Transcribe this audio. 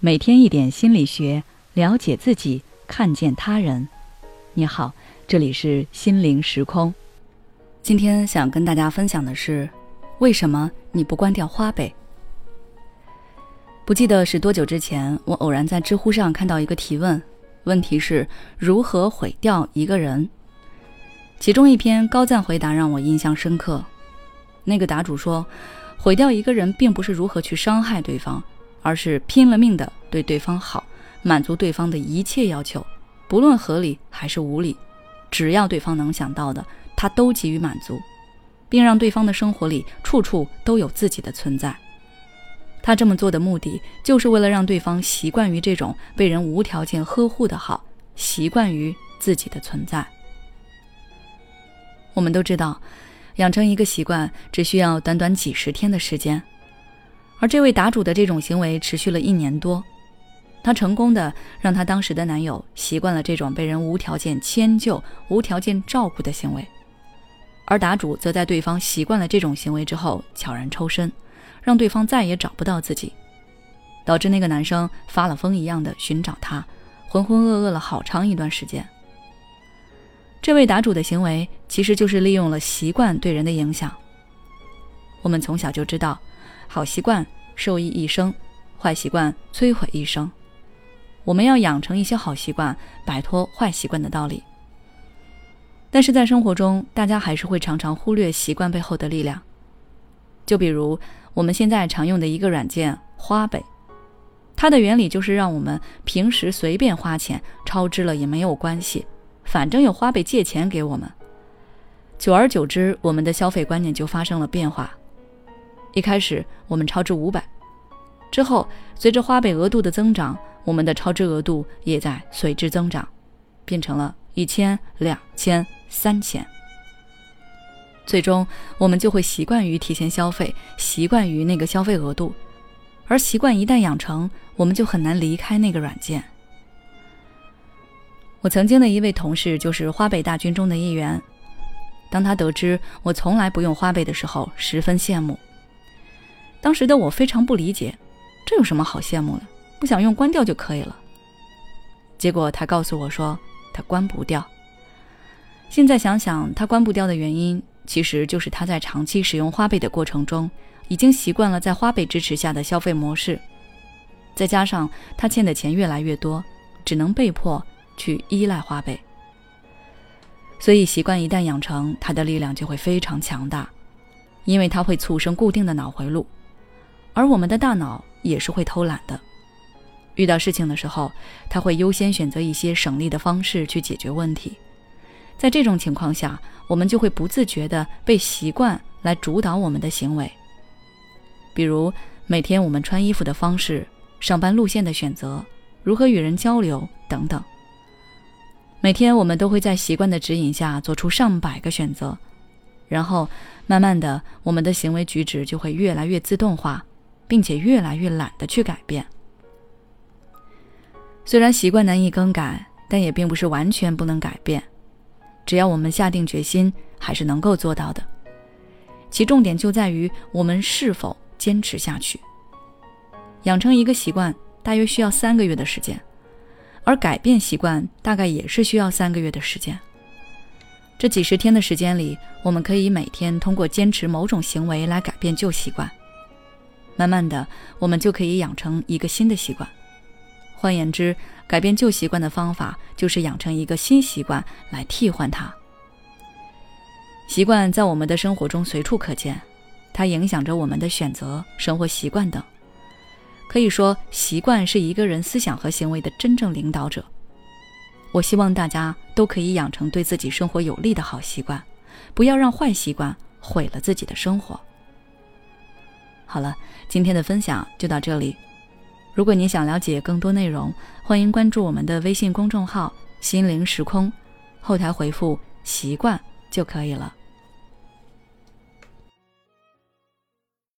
每天一点心理学，了解自己，看见他人。你好，这里是心灵时空。今天想跟大家分享的是，为什么你不关掉花呗？不记得是多久之前，我偶然在知乎上看到一个提问，问题是如何毁掉一个人。其中一篇高赞回答让我印象深刻。那个答主说，毁掉一个人并不是如何去伤害对方。而是拼了命的对对方好，满足对方的一切要求，不论合理还是无理，只要对方能想到的，他都给予满足，并让对方的生活里处处都有自己的存在。他这么做的目的，就是为了让对方习惯于这种被人无条件呵护的好，习惯于自己的存在。我们都知道，养成一个习惯只需要短短几十天的时间。而这位答主的这种行为持续了一年多，她成功的让她当时的男友习惯了这种被人无条件迁就、无条件照顾的行为，而答主则在对方习惯了这种行为之后悄然抽身，让对方再也找不到自己，导致那个男生发了疯一样的寻找她，浑浑噩噩了好长一段时间。这位答主的行为其实就是利用了习惯对人的影响。我们从小就知道。好习惯受益一生，坏习惯摧毁一生。我们要养成一些好习惯，摆脱坏习惯的道理。但是在生活中，大家还是会常常忽略习惯背后的力量。就比如我们现在常用的一个软件花呗，它的原理就是让我们平时随便花钱，超支了也没有关系，反正有花呗借钱给我们。久而久之，我们的消费观念就发生了变化。一开始我们超支五百，之后随着花呗额度的增长，我们的超支额度也在随之增长，变成了一千、两千、三千。最终我们就会习惯于提前消费，习惯于那个消费额度，而习惯一旦养成，我们就很难离开那个软件。我曾经的一位同事就是花呗大军中的一员，当他得知我从来不用花呗的时候，十分羡慕。当时的我非常不理解，这有什么好羡慕的？不想用关掉就可以了。结果他告诉我说，他关不掉。现在想想，他关不掉的原因，其实就是他在长期使用花呗的过程中，已经习惯了在花呗支持下的消费模式，再加上他欠的钱越来越多，只能被迫去依赖花呗。所以习惯一旦养成，它的力量就会非常强大，因为它会促生固定的脑回路。而我们的大脑也是会偷懒的，遇到事情的时候，他会优先选择一些省力的方式去解决问题。在这种情况下，我们就会不自觉地被习惯来主导我们的行为。比如每天我们穿衣服的方式、上班路线的选择、如何与人交流等等。每天我们都会在习惯的指引下做出上百个选择，然后慢慢的，我们的行为举止就会越来越自动化。并且越来越懒得去改变。虽然习惯难以更改，但也并不是完全不能改变。只要我们下定决心，还是能够做到的。其重点就在于我们是否坚持下去。养成一个习惯大约需要三个月的时间，而改变习惯大概也是需要三个月的时间。这几十天的时间里，我们可以每天通过坚持某种行为来改变旧习惯。慢慢的，我们就可以养成一个新的习惯。换言之，改变旧习惯的方法就是养成一个新习惯来替换它。习惯在我们的生活中随处可见，它影响着我们的选择、生活习惯等。可以说，习惯是一个人思想和行为的真正领导者。我希望大家都可以养成对自己生活有利的好习惯，不要让坏习惯毁了自己的生活。好了，今天的分享就到这里。如果你想了解更多内容，欢迎关注我们的微信公众号“心灵时空”，后台回复“习惯”就可以了。